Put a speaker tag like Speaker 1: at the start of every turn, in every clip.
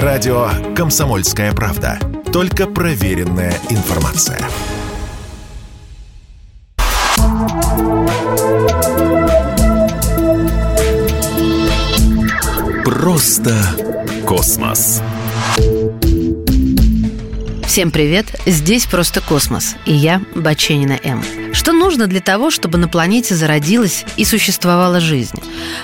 Speaker 1: Радио «Комсомольская правда». Только проверенная информация. Просто космос.
Speaker 2: Всем привет! Здесь «Просто космос» и я, Баченина М. Что нужно для того, чтобы на планете зародилась и существовала жизнь?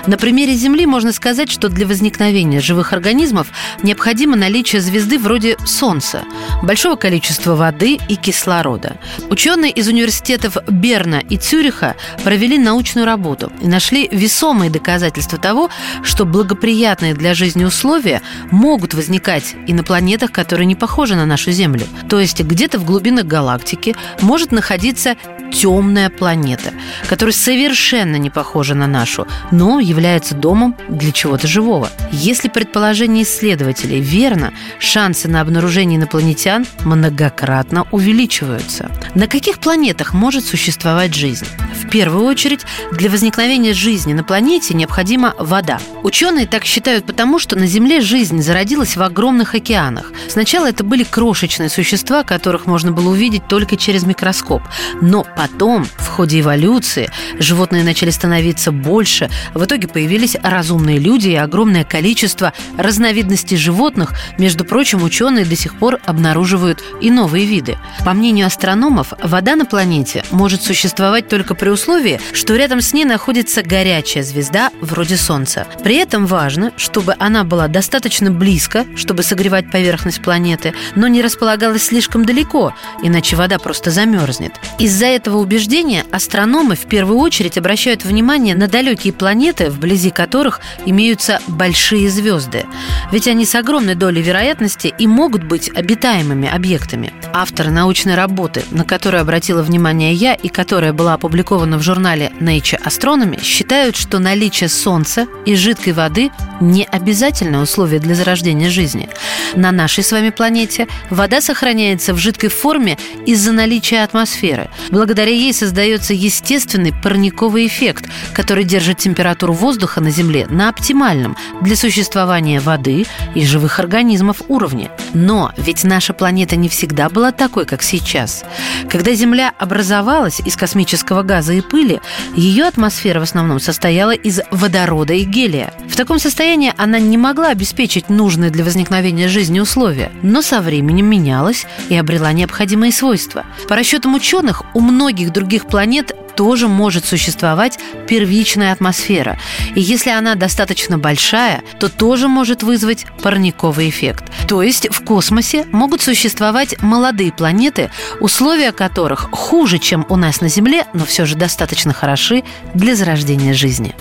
Speaker 2: На примере Земли можно сказать, что для возникновения живых организмов необходимо наличие звезды вроде Солнца, большого количества воды и кислорода. Ученые из университетов Берна и Цюриха провели научную работу и нашли весомые доказательства того, что благоприятные для жизни условия могут возникать и на планетах, которые не похожи на нашу Землю. То есть где-то в глубинах галактики может находиться темная планета, которая совершенно не похожа на нашу, но является домом для чего-то живого. Если предположение исследователей верно, шансы на обнаружение инопланетян многократно увеличиваются. На каких планетах может существовать жизнь? В первую очередь, для возникновения жизни на планете необходима вода. Ученые так считают потому, что на Земле жизнь зародилась в огромных океанах. Сначала это были крошечные существа, которых можно было увидеть только через микроскоп. Но потом, в ходе эволюции, животные начали становиться больше. В итоге появились разумные люди и огромное количество разновидностей животных. Между прочим, ученые до сих пор обнаруживают и новые виды. По мнению астрономов, вода на планете может существовать только при условии, что рядом с ней находится горячая звезда вроде Солнца. При этом важно, чтобы она была достаточно близко, чтобы согревать поверхность планеты, но не располагалась слишком далеко, иначе вода просто замерзнет. Из-за этого убеждения астрономы в первую очередь обращают внимание на далекие планеты, вблизи которых имеются большие звезды. Ведь они с огромной долей вероятности и могут быть обитаемыми объектами. Авторы научной работы, на которую обратила внимание я и которая была опубликована опубликовано в журнале Nature Astronomy, считают, что наличие Солнца и жидкой воды не обязательное условие для зарождения жизни. На нашей с вами планете вода сохраняется в жидкой форме из-за наличия атмосферы. Благодаря ей создается естественный парниковый эффект, который держит температуру воздуха на Земле на оптимальном для существования воды и живых организмов уровне. Но ведь наша планета не всегда была такой, как сейчас. Когда Земля образовалась из космического газа и пыли, ее атмосфера в основном состояла из водорода и гелия. В таком состоянии она не могла обеспечить нужные для возникновения жизни условия, но со временем менялась и обрела необходимые свойства. По расчетам ученых, у многих других планет тоже может существовать первичная атмосфера. И если она достаточно большая, то тоже может вызвать парниковый эффект. То есть в космосе могут существовать молодые планеты, условия которых хуже, чем у нас на Земле, но все же достаточно хороши для зарождения жизни.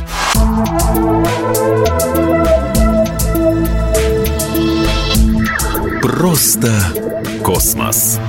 Speaker 1: Просто космос.